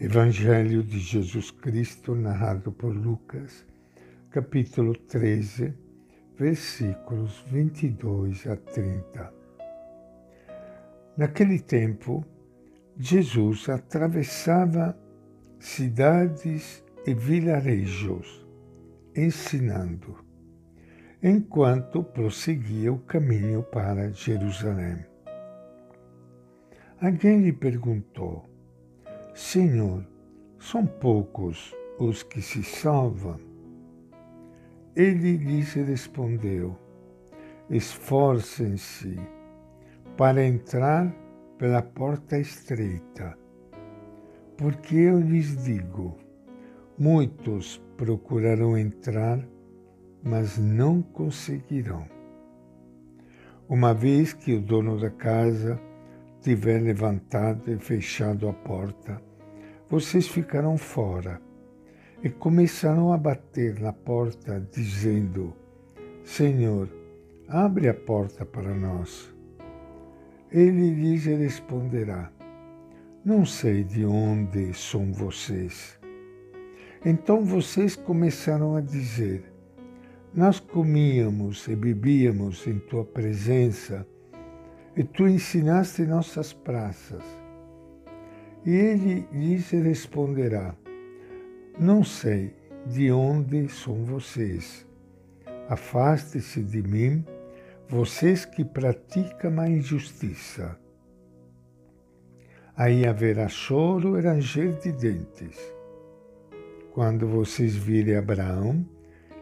Evangelho de Jesus Cristo, narrado por Lucas, capítulo 13, versículos 22 a 30. Naquele tempo, Jesus atravessava cidades e vilarejos, ensinando, enquanto prosseguia o caminho para Jerusalém. Alguém lhe perguntou: Senhor, são poucos os que se salvam? Ele lhes respondeu: Esforcem-se para entrar pela porta estreita, porque eu lhes digo: muitos procurarão entrar, mas não conseguirão. Uma vez que o dono da casa tiver levantado e fechado a porta, vocês ficarão fora e começarão a bater na porta, dizendo: Senhor, abre a porta para nós. Ele lhes responderá: Não sei de onde são vocês. Então vocês começarão a dizer: Nós comíamos e bebíamos em tua presença, e tu ensinaste nossas praças. E ele lhes responderá: Não sei de onde são vocês. Afaste-se de mim, vocês que praticam a injustiça. Aí haverá choro e ranger de dentes. Quando vocês virem Abraão,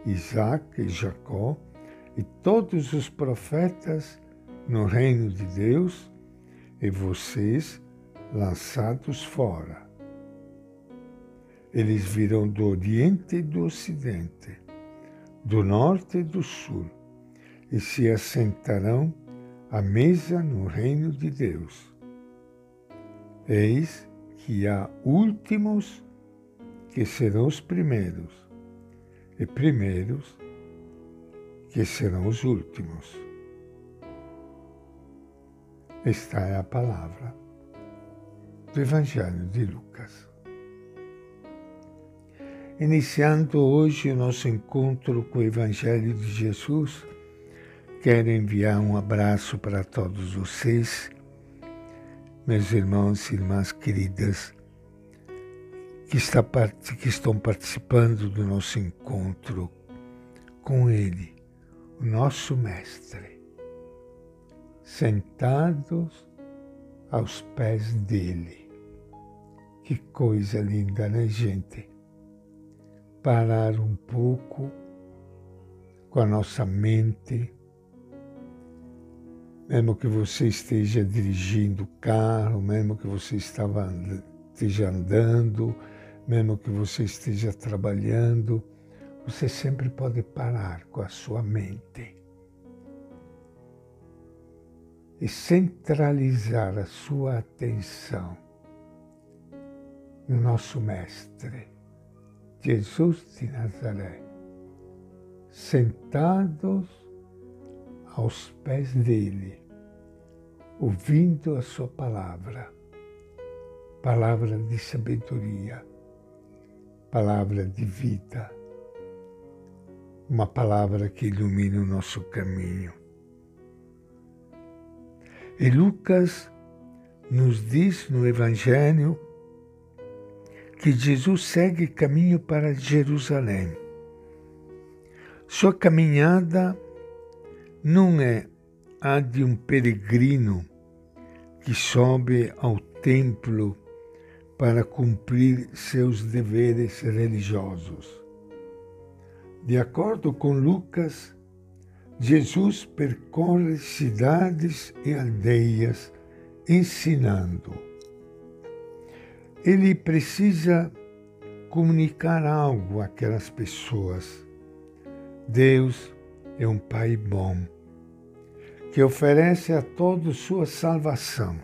Isaac e Jacó e todos os profetas no reino de Deus, e vocês lançados fora. Eles virão do Oriente e do Ocidente, do Norte e do Sul, e se assentarão à mesa no reino de Deus. Eis que há últimos que serão os primeiros, e primeiros que serão os últimos. Esta é a palavra do Evangelho de Lucas. Iniciando hoje o nosso encontro com o Evangelho de Jesus, quero enviar um abraço para todos vocês, meus irmãos e irmãs queridas, que, está, que estão participando do nosso encontro com Ele, o nosso Mestre, sentados aos pés dele. Que coisa linda, né, gente? Parar um pouco com a nossa mente, mesmo que você esteja dirigindo o carro, mesmo que você estava, esteja andando, mesmo que você esteja trabalhando, você sempre pode parar com a sua mente e centralizar a sua atenção no nosso Mestre, Jesus de Nazaré, sentados aos pés dele, ouvindo a sua palavra, palavra de sabedoria, palavra de vida, uma palavra que ilumina o nosso caminho. E Lucas nos diz no Evangelho que Jesus segue caminho para Jerusalém. Sua caminhada não é a de um peregrino que sobe ao templo para cumprir seus deveres religiosos. De acordo com Lucas, Jesus percorre cidades e aldeias ensinando ele precisa comunicar algo àquelas pessoas. Deus é um Pai bom, que oferece a todos sua salvação.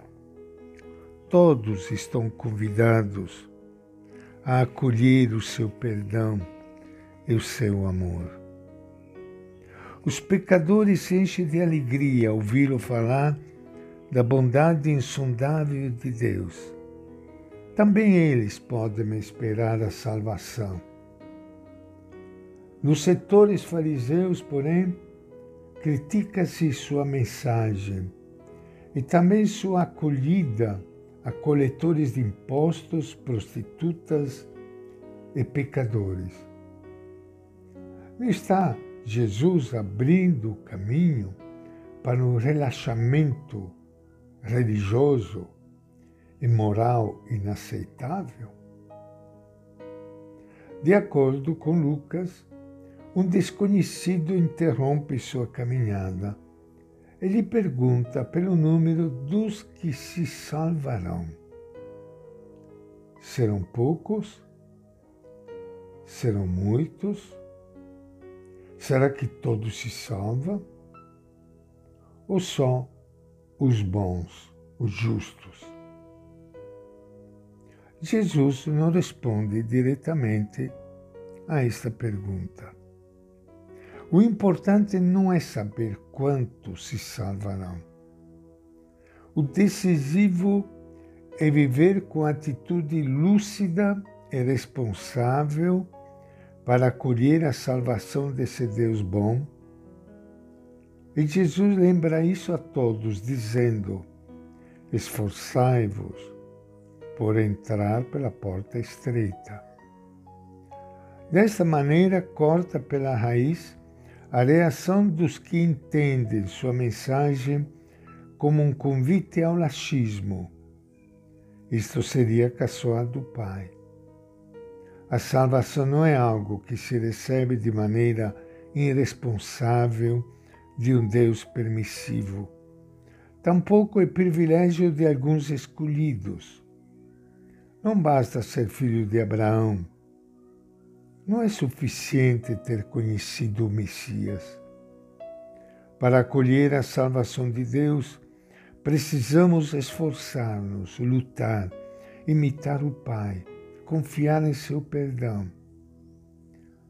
Todos estão convidados a acolher o seu perdão e o seu amor. Os pecadores se enchem de alegria ao ouvi-lo falar da bondade insondável de Deus também eles podem esperar a salvação. Nos setores fariseus, porém, critica-se sua mensagem e também sua acolhida a coletores de impostos, prostitutas e pecadores. Não está Jesus abrindo o caminho para um relaxamento religioso e moral inaceitável? De acordo com Lucas, um desconhecido interrompe sua caminhada. Ele pergunta pelo número dos que se salvarão. Serão poucos? Serão muitos? Será que todos se salvam? Ou só os bons, os justos? Jesus não responde diretamente a esta pergunta. O importante não é saber quantos se salvarão. O decisivo é viver com atitude lúcida e responsável para acolher a salvação desse Deus bom. E Jesus lembra isso a todos, dizendo: Esforçai-vos por entrar pela porta estreita. Desta maneira, corta pela raiz a reação dos que entendem sua mensagem como um convite ao laxismo. Isto seria caçoar do Pai. A salvação não é algo que se recebe de maneira irresponsável de um Deus permissivo. Tampouco é privilégio de alguns escolhidos não basta ser filho de Abraão. Não é suficiente ter conhecido o Messias. Para acolher a salvação de Deus, precisamos esforçar-nos, lutar, imitar o Pai, confiar em seu perdão.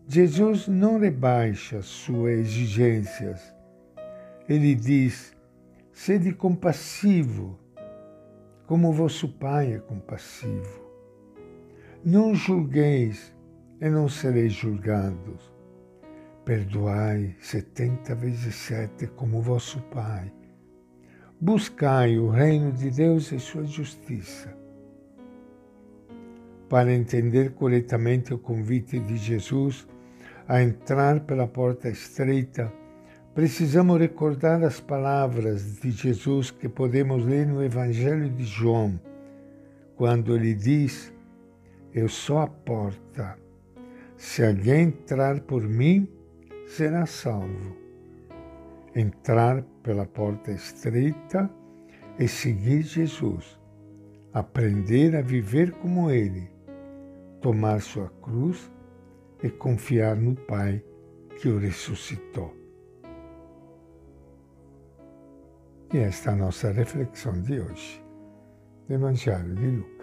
Jesus não rebaixa suas exigências. Ele diz: sede compassivo, como vosso Pai é compassivo. Não julgueis e não sereis julgados. Perdoai setenta vezes sete como vosso Pai. Buscai o reino de Deus e sua justiça. Para entender corretamente o convite de Jesus a entrar pela porta estreita, precisamos recordar as palavras de Jesus que podemos ler no Evangelho de João, quando ele diz: eu sou a porta. Se alguém entrar por mim, será salvo. Entrar pela porta estreita e seguir Jesus. Aprender a viver como Ele. Tomar sua cruz e confiar no Pai que o ressuscitou. E esta é a nossa reflexão de hoje. Evangelho de Lucas.